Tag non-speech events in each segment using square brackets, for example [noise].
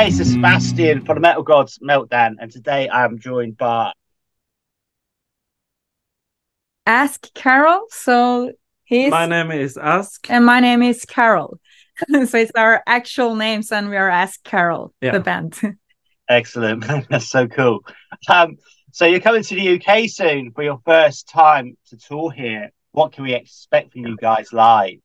Hey, it's Sebastian for the Metal Gods Meltdown, and today I'm joined by Ask Carol. So he's My name is Ask. and my name is Carol. [laughs] so it's our actual names, and we are Ask Carol, Yeah. the band. [laughs] Excellent. That's so cool. Um, so you're coming to the UK soon for your first time to tour here. What can we expect from you guys live?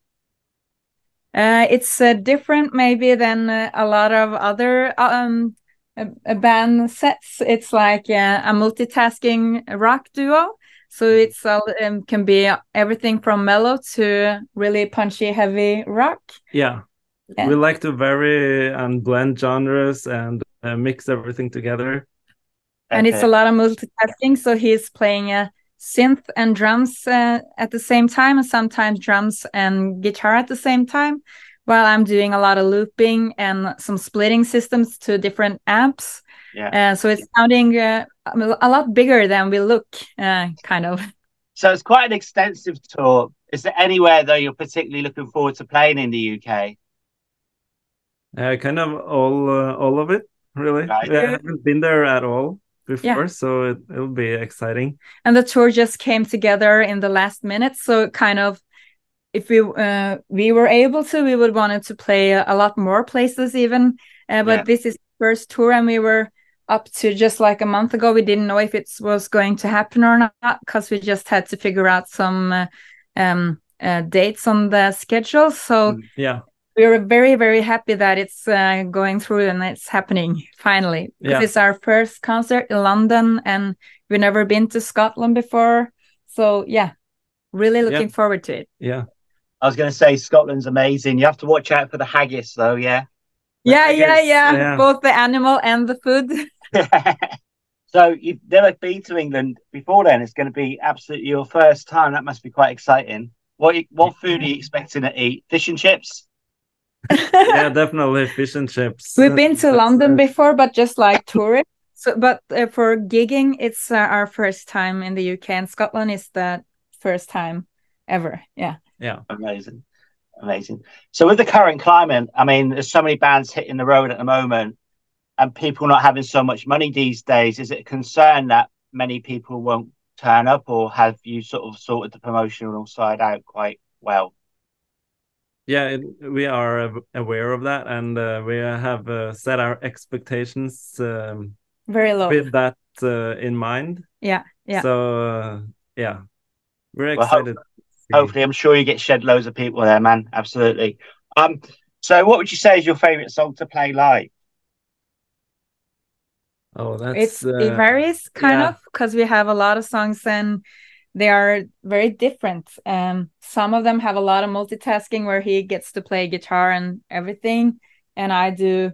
Uh, it's uh, different maybe than uh, a lot of other um uh, uh, band sets. It's like uh, a multitasking rock duo. So it's uh, um, can be everything from mellow to really punchy, heavy rock. Yeah. Yeah. We like to vary and blend genres and uh, mix everything together. and it's a lot of multitasking. So he's playing a synth and drums uh, at the same time, and sometimes drums and guitar at the same time. While I'm doing a lot of looping and some splitting systems to different amps. Yeah. Uh, so it's sounding uh, a lot bigger than we look, uh, kind of. [laughs] So it's quite an extensive tour. Is there anywhere though you're particularly looking forward to playing in the UK? Uh, kind of all uh, all of it, really. Right. We haven't been there at all before, Yeah. so it, it'll be exciting. and the tour just came together in the last minute so kind of if we uh, we were able to we would wanted to play a, lot more places even uh, but Yeah. this is first tour and we were up to just like a month ago we didn't know if it was going to happen or not because we just had to figure out some uh, um uh, dates on the schedule so Mm. Yeah. We were very very happy that it's uh, going through and it's happening finally because Yeah. it's our first concert in london and we've never been to scotland before so yeah really looking forward to it Yeah. I was going to say Scotland's amazing. You have to watch out for the haggis though, yeah. yeah I yeah yeah yeah. both the animal and the food [laughs] [laughs] so you've never been to England before then. It's going to be absolutely your first time. That must be quite exciting. What what food are you expecting to eat? Fish and chips? Yeah, [laughs] definitely fish and chips. we've been to london before but just like tourists so but uh, for gigging it's uh, our first time in the uk and scotland is the first time ever yeah Yeah. Amazing. Amazing. So with the current climate, I mean, there's so many bands hitting the road at the moment and people not having so much money these days. Is it a concern that many people won't turn up or have you sort of sorted the promotional side out quite well? Yeah, it, we are aware of that, and uh, we have uh, set our expectations um, very low with that uh, in mind. yeah yeah So uh, yeah, we're Well, hope- excited. to see. Hopefully, I'm sure you get shed loads of people there, man. Absolutely. Um, so what would you say is your favorite song to play live? Oh, that's it's it uh, varies kind yeah. of because we have a lot of songs and they are very different um some of them have a lot of multitasking where he gets to play guitar and everything and i do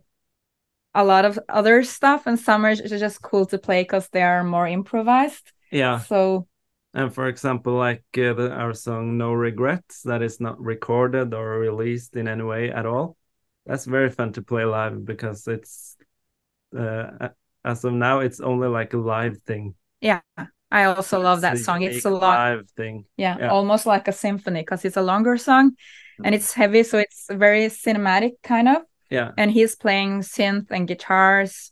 a lot of other stuff and some are just cool to play because they are more improvised yeah. so And for example, like uh, the, our song "No Regrets" that is not recorded or released in any way at all. That's very fun to play live because it's uh, as of now it's only like a live thing. yeah i also love that song it's a live thing. yeah, Yeah. almost like a symphony because it's a longer song and it's heavy so it's very cinematic kind of Yeah, and he's playing synth and guitars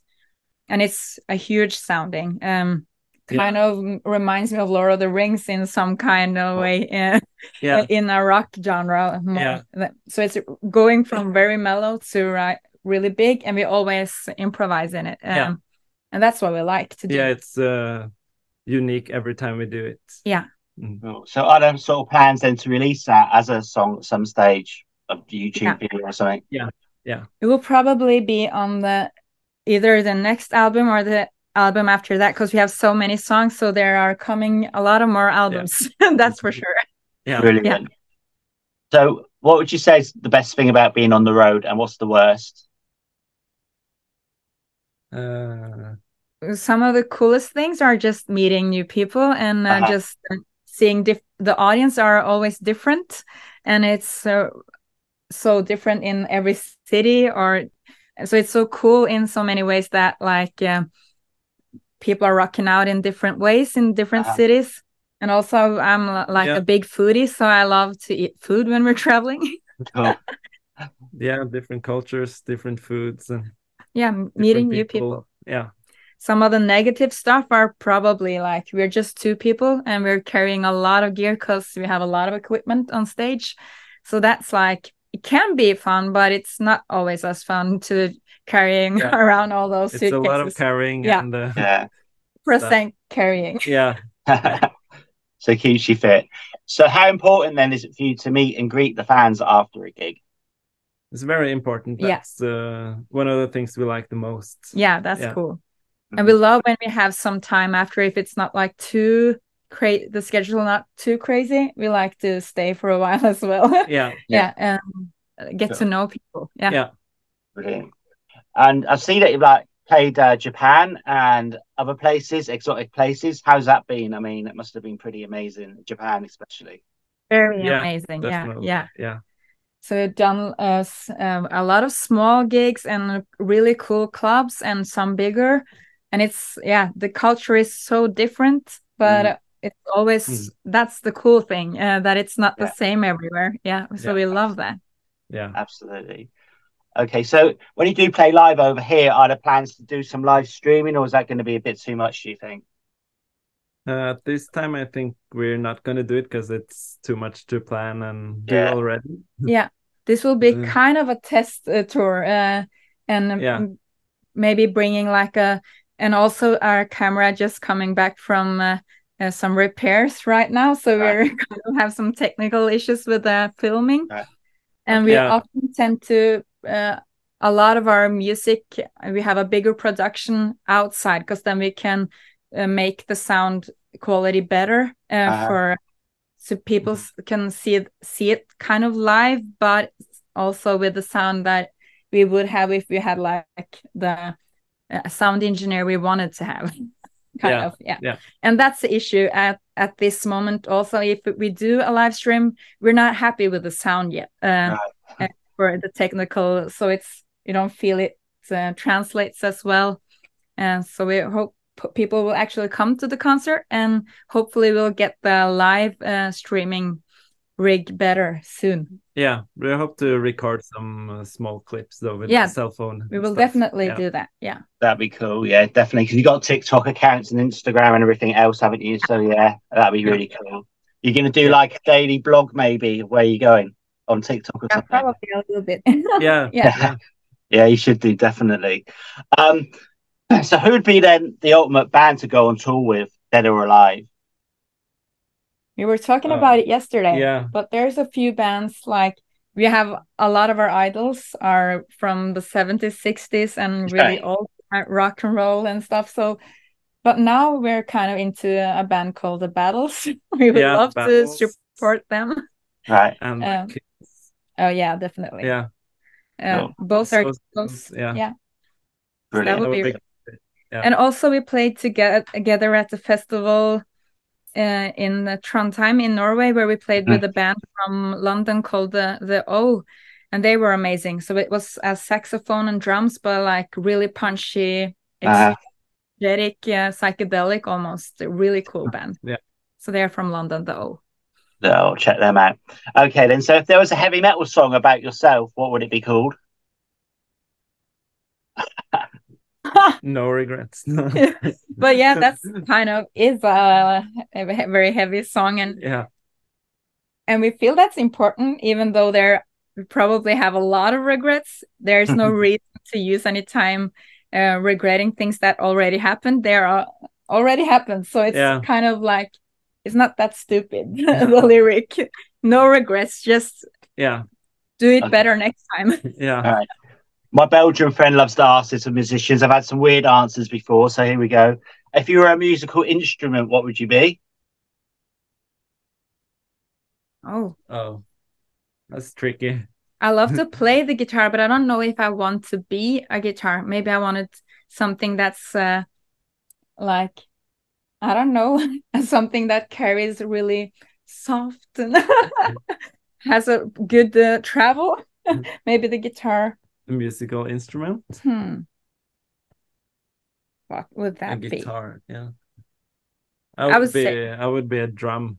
and it's a huge sounding um Yeah. kind of reminds me of lord of the rings in some kind of way uh, [laughs] yeah, in a rock genre more. Yeah. so it's going from very mellow to uh, really big and we always improvise in it um, Yeah. and that's what we like to do yeah. It's uh, unique every time we do it. Yeah. Mm. Cool. So are there sort of plans then to release that as a song at some stage of YouTube Yeah. video or something? Yeah. Yeah. It will probably be on the either the next album or the album after that because we have so many songs so there are coming a lot of more albums [laughs] that's for sure Yeah. Brilliant. So what would you say is the best thing about being on the road and what's the worst? Uh, some of the coolest things are just meeting new people and uh, Uh-huh. just uh, seeing diff- the audience are always different and it's uh, so different in every city or so it's so cool in so many ways that like uh, people are rocking out in different ways in different Uh-huh. cities and also i'm like Yeah. a big foodie so i love to eat food when we're traveling Cool. [laughs] [laughs] yeah, different cultures, different foods, and yeah, meeting new people. Yeah. Some of the negative stuff are probably like we're just two people and we're carrying a lot of gear because we have a lot of equipment on stage. So that's like it can be fun, but it's not always as fun to carrying Yeah. [laughs] around all those It's a lot of carrying Yeah. and uh, Yeah. [laughs] percent carrying. yeah. [laughs] so keeps you fit. So how important then is it for you to meet and greet the fans after a gig? It's very important. Yeah. That's uh, one of the things we like the most. Yeah, that's Yeah. cool. And we love when we have some time after if it's not like too crazy the schedule not too crazy. We like to stay for a while [laughs] as well. Yeah. yeah, and get to know people. Yeah. Yeah. Brilliant. And I see that you've like played uh, Japan and other places, exotic places. How's that been? I mean, it must have been pretty amazing, Japan especially. Very Yeah, amazing. Yeah, Definitely. yeah. Yeah. So we've done uh, um, a lot of small gigs and really cool clubs and some bigger. And it's yeah, the culture is so different, but Mm. it's always Mm. that's the cool thing uh, that it's not Yeah. the same everywhere. Yeah, so Yeah. we love that. Yeah. Absolutely. Okay, so when you do play live over here, are there plans to do some live streaming, or is that going to be a bit too much? Do you think? Uh, this time, I think we're not going to do it because it's too much to plan and do Yeah. already. [laughs] Yeah, this will be kind of a test uh, tour, uh, and Yeah. maybe bringing like a, and also our camera just coming back from uh, uh, some repairs right now, so Right. we're [laughs] going to have some technical issues with the filming, Right. and we Yeah. often tend to. Uh, a lot of our music, we have a bigger production outside because then we can uh, make the sound quality better uh, Uh-huh. for so people s- can see it see it kind of live but also with the sound that we would have if we had like the uh, sound engineer we wanted to have [laughs] kind Yeah, of yeah. yeah. and that's the issue at at this moment also if we do a live stream we're not happy with the sound yet uh, uh, for the technical so it's you don't feel it uh, translates as well and so we hope people will actually come to the concert and hopefully we'll get the live uh, streaming rig better soon Yeah. We hope to record some uh, small clips though with Yeah. the cell phone. we will stuff. definitely Yeah. do that yeah That'd be cool. Yeah, definitely. Because you got TikTok accounts and Instagram and everything else, haven't you? So yeah, that'd be Yeah. really cool. You're going to do Yeah. like a daily blog, maybe? Where you going on TikTok or yeah something? probably a little bit [laughs] Yeah. [laughs] yeah Yeah. Yeah, you should do definitely. Um, [clears throat] so who would be then the ultimate band to go on tour with, dead or alive? We were talking Uh, about it yesterday Yeah. but there's a few bands like we have a lot of our idols are from the 70s 60s and really Right. old rock and roll and stuff so but now we're kind of into a band called the battles [laughs] we would Yeah, love Battles. to support them Right. And Um, oh yeah definitely yeah. uh, Cool. both are So- close yeah. yeah Brilliant. would That would be- Yeah. and also we played together together at the festival uh, in Trondheim in Norway, where we played with a band from London called the the O, and they were amazing. So it was a saxophone and drums, but like really punchy, Uh, energetic, uh, psychedelic, almost a really cool band. Yeah. So they're from London, the O. no, I'll check them out. Okay, then. So if there was a heavy metal song about yourself, what would it be called? [laughs] [laughs] No regrets. [laughs] but yeah, that's kind of is a, a very heavy song, and yeah. and we feel that's important even though there we probably have a lot of regrets there's no [laughs] reason to use any time uh, regretting things that already happened they are already happened so it's Yeah. kind of like it's not that stupid the lyric no regrets just Yeah. do it Okay. better next time Yeah. My Belgian friend loves to ask this of musicians. I've had some weird answers before, so here we go. If you were a musical instrument, what would you be? oh Oh. That's tricky. i love to [laughs] play the guitar but i don't know if i want to be a guitar maybe i wanted something that's uh like i don't know [laughs] something that carries really soft and [laughs] has a good uh, travel maybe the guitar A musical instrument. hmm what would A that be guitar. Yeah. I I would would be say- I would be a drum.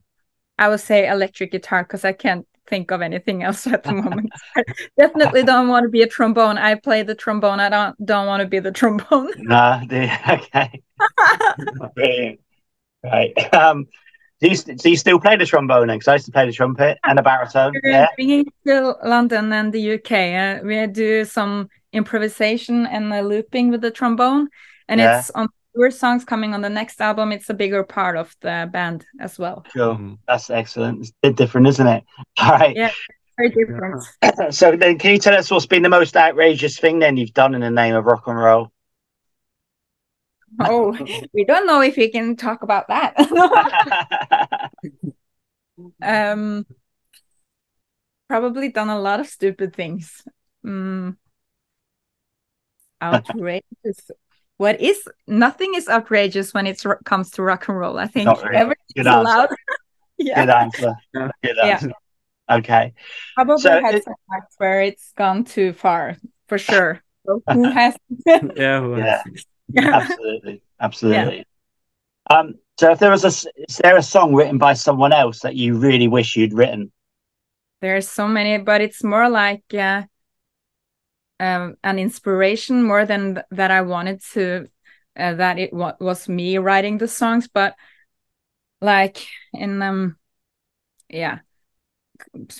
i would say electric guitar because i can't think of anything else at the [laughs] moment. I definitely don't want to be a trombone. I play the trombone. I don't don't want to be the trombone. No, do you? okay. [laughs] Right. [laughs] Um, do you, do you still play the trombone? Because I used to play the trumpet and the baritone. We're Yeah. bringing to London and the UK. Uh, we do some improvisation and uh, looping with the trombone, and Yeah. it's on your songs coming on the next album. It's a bigger part of the band as well. Cool. Mhm. That's excellent. It's a bit different, isn't it? [laughs] All right. Yeah. Very different. [clears throat] So then, can you tell us what's been the most outrageous thing then you've done in the name of rock and roll? Oh, [laughs] we don't know if we can talk about that. [laughs] um, probably done a lot of stupid things. Mm. Outrageous. What is nothing is outrageous when it comes to rock and roll. I think really. everything's Good allowed. [laughs] yeah, Good answer. Yeah. Good Yeah. Okay. probably So had it- some nights where it's gone too far for sure. So who has? yeah, who Yeah. has- Absolutely. Absolutely. Um, so if there was a, is there a song written by someone else that you really wish you'd written? There's so many, but it's more like uh, um, an inspiration more than th- that I wanted to. Uh, that it wa- was me writing the songs, but like in um, yeah,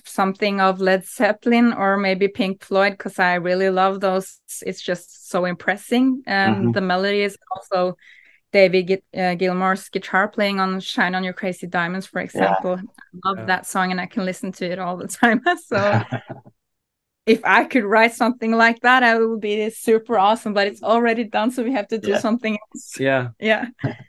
something of Led Zeppelin or maybe Pink Floyd because I really love those. It's just so impressing. Um, Mhm. the melody is also David uh, Gilmour's guitar playing on "Shine on Your Crazy Diamonds," for example. I love Yeah. that song and I can listen to it all the [laughs] time. so [laughs] if I could write something like that, I would be super awesome. But it's already done, so we have to do Yeah. something else. yeah, Yeah,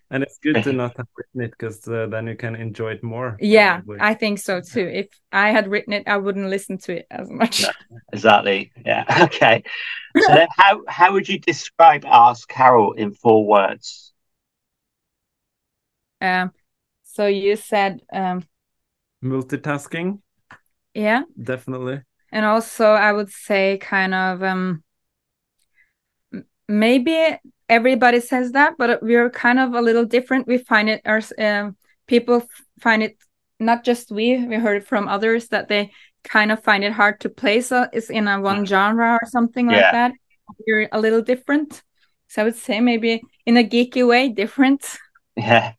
and it's good to not have written it because uh, then you can enjoy it more. yeah, probably. I think so too. If I had written it, I wouldn't listen to it as much. No. exactly. Yeah. [laughs] Okay. So then how, how would you describe Ask Carol in four words? Um, so you said, um, multitasking yeah, definitely. And also I would say kind of um, maybe everybody says that, but we're kind of a little different. We find it our um, people find it not just we we heard it from others that they kind of find it hard to place uh, is in a one genre or something like that. We're a little different, so I would say maybe in a geeky way, different. [laughs] Yeah.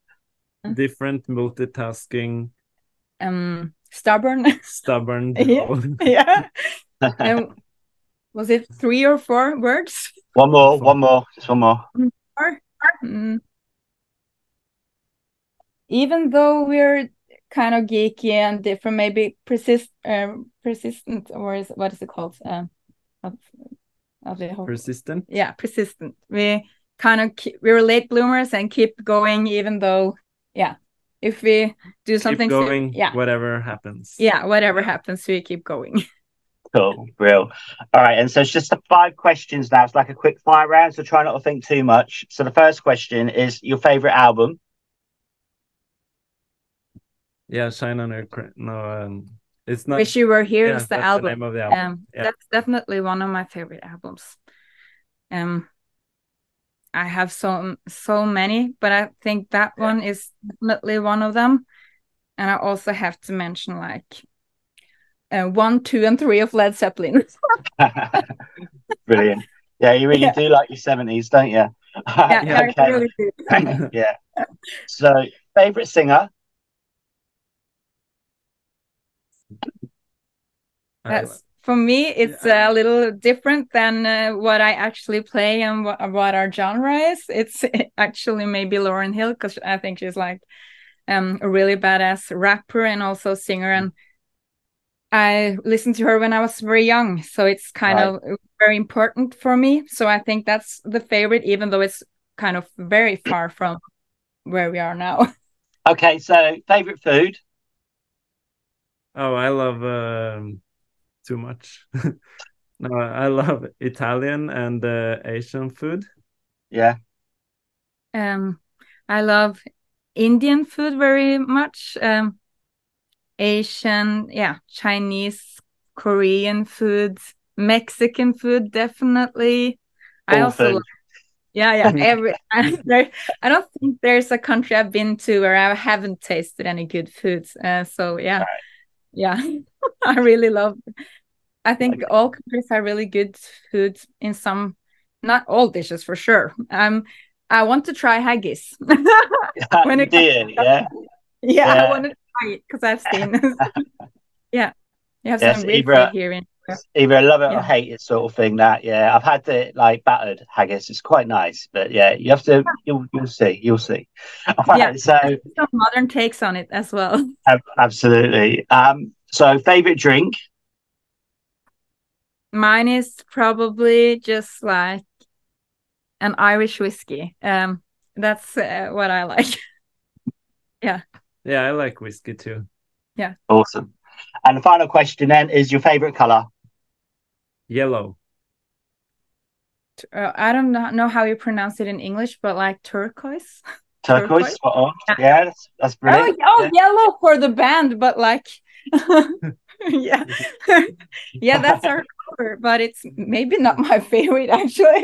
Different multitasking, Um, stubborn. stubborn. [laughs] Yeah. yeah. And was it three or four words? One more, one more, just one more. Mm. Even though we're kind of geeky and different, maybe persist, um, persistent, or is what is it called? Um, of, of the whole, Persistent. yeah, persistent. We kind of keep, we're late bloomers and keep going, even though, yeah, if we do something, Keep sim- going. yeah, Whatever happens. yeah, whatever happens, we keep going. [laughs] Cool, real. All right, and so it's just the five questions now. It's like a quick fire round, so try not to think too much. So the first question is your favorite album. Yeah. Shine on your no. Um, it's not. Wish you were here yeah, is the that's album. name of the album. Um, Yeah. that's definitely one of my favorite albums. Um, I have so so many, but I think that Yeah. one is definitely one of them. And I also have to mention like uh, one, two, and three of Led Zeppelin. [laughs] Brilliant. Yeah, you really Yeah. do like your seventies, don't you? yeah, [laughs] Yeah, I really do. [laughs] yeah. So, favorite singer. That's for me. It's Yeah. a little different than uh, what I actually play and what, what our genre is. It's [laughs] actually maybe Lauryn Hill because I think she's like um, a really badass rapper and also singer. And I listened to her when I was very young, so it's kind Right. of very important for me. So I think that's the favorite, even though it's kind of very far from where we are now. [laughs] Okay, so favorite food. Oh, I love um, too much. [laughs] no, I love Italian and uh, Asian food. Yeah. Um, I love Indian food very much. Um, Asian, yeah, Chinese, Korean food, Mexican food, definitely. I also, food. love- yeah, yeah, [laughs] every. I, there, I don't think there's a country I've been to where I haven't tasted any good foods. Uh, so yeah, Right. Yeah, [laughs] I really love. I think all countries have really good food in some, not all dishes for sure. Um, I want to try haggis. [laughs] [laughs] when it did, yeah. yeah. Yeah, I want to try it because I've seen. yeah, you have yes, some really good here in. Either love it yeah. or hate it, sort of thing. That yeah, I've had the like battered haggis. It's quite nice, but yeah, you have to. You'll you'll see. You'll see. [laughs] yeah, so some modern takes on it as well. [laughs] Absolutely. Um. So, favorite drink? Mine is probably just like an Irish whiskey. Um, that's uh, what I like. [laughs] yeah. Yeah, I like whiskey too. Yeah. Awesome. And the final question then is your favorite color? Yellow. Uh, I don't know how you pronounce it in English, but like turquoise. [laughs] Turquoise, turquoise? Yeah. yeah, that's, that's brilliant. Oh, oh yeah. yellow for the band, but like, [laughs] yeah, [laughs] yeah, that's our cover, but it's maybe not my favorite actually.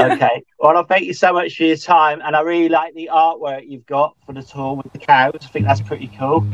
okay. Well, I thank you so much for your time, and I really like the artwork you've got for the tour with the cows. I think that's pretty cool.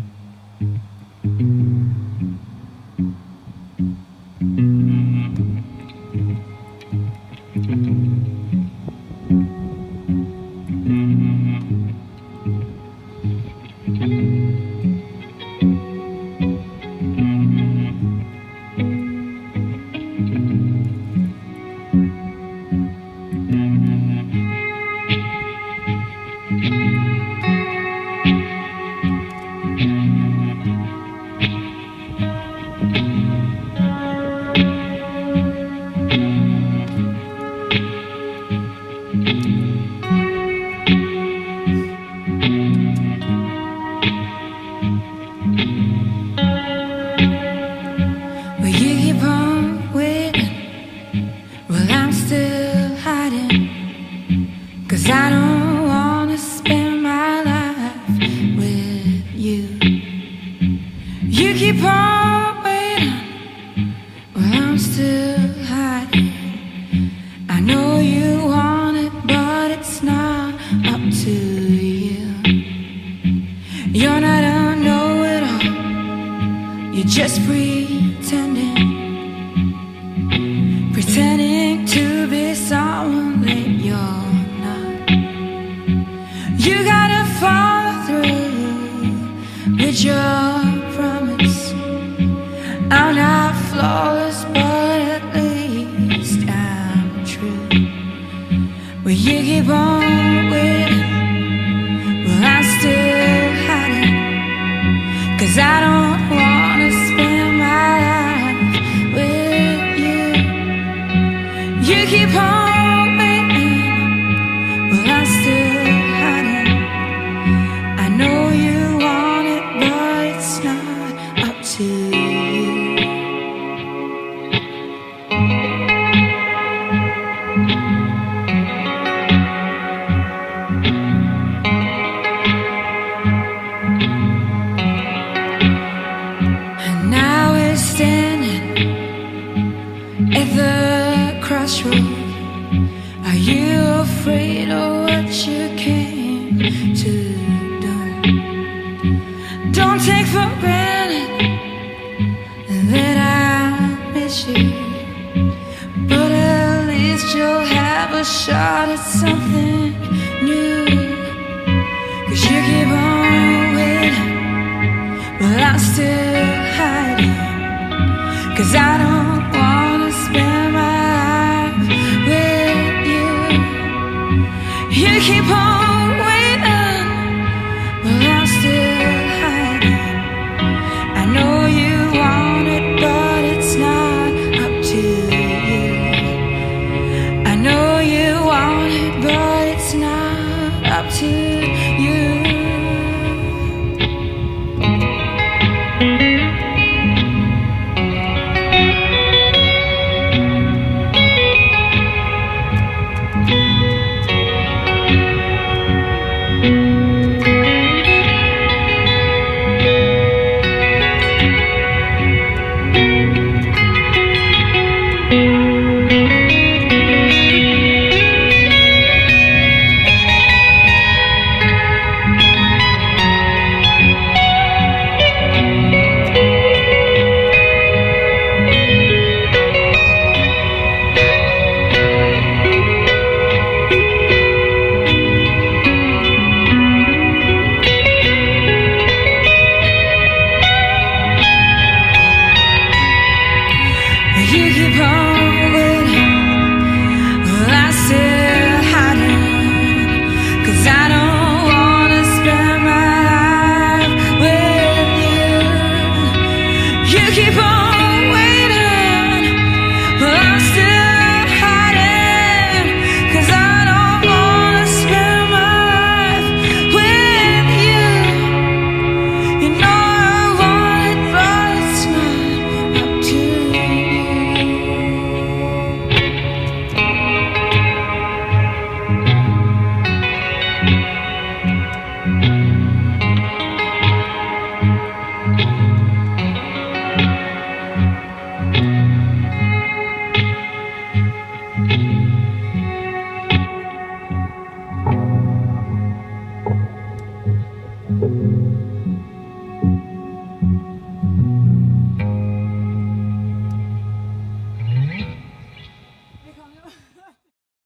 just pretending, pretending to be someone that you're not. You gotta follow through with your promise. I'm not flawless, but at least I'm true. Will you keep on? take for granted that I miss you, but at least you'll have a shot at something.